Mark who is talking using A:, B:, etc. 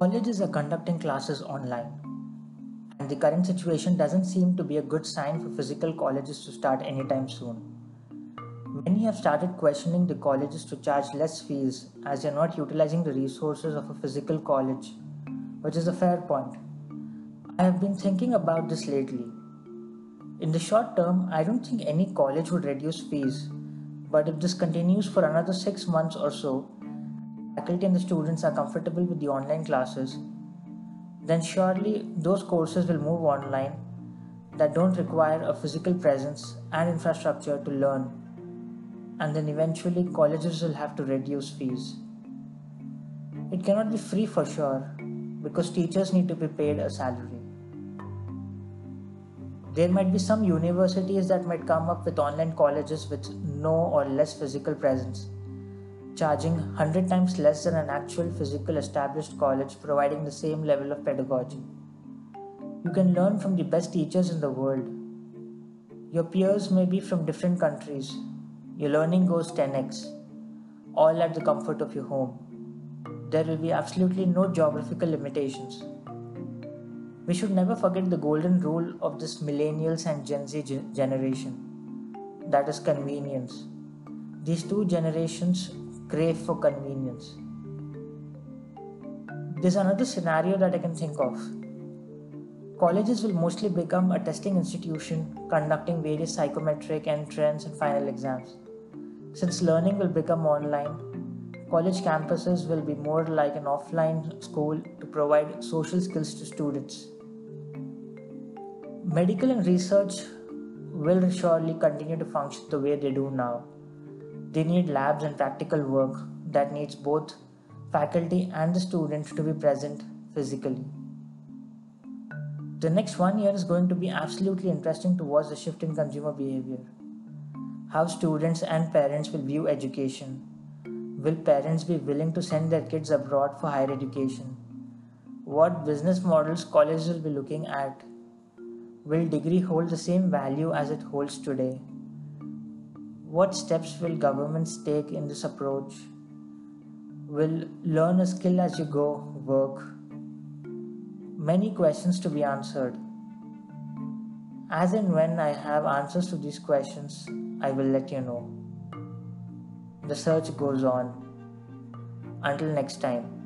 A: Colleges are conducting classes online, and the current situation doesn't seem to be a good sign for physical colleges to start anytime soon. Many have started questioning the colleges to charge less fees as they're not utilizing the resources of a physical college, which is a fair point. I have been thinking about this lately. In the short term, I don't think any college would reduce fees, but if this continues for another six months or so, faculty and the students are comfortable with the online classes, then surely those courses will move online that don't require a physical presence and infrastructure to learn and then eventually colleges will have to reduce fees. It cannot be free for sure because teachers need to be paid a salary. There might be some universities that might come up with online colleges with no or less physical presence, charging 100 times less than an actual physical established college providing the same level of pedagogy. You can learn from the best teachers in the world. Your peers may be from different countries, your learning goes 10x, all at the comfort of your home. There will be absolutely no geographical limitations. We should never forget the golden rule of this millennials and Gen Z generation that is convenience. These two generations crave for convenience. There's another scenario that I can think of. Colleges will mostly become a testing institution conducting various psychometric entrance and final exams. Since learning will become online, college campuses will be more like an offline school to provide social skills to students. Medical and research will surely continue to function the way they do now. They need labs and practical work that needs both faculty and the students to be present physically. The next one year is going to be absolutely interesting to watch the shift in consumer behavior how students and parents will view education. Will parents be willing to send their kids abroad for higher education? What business models colleges will be looking at? Will degree hold the same value as it holds today? What steps will governments take in this approach? Will learn a skill as you go work? Many questions to be answered. As and when I have answers to these questions, I will let you know. The search goes on. Until next time.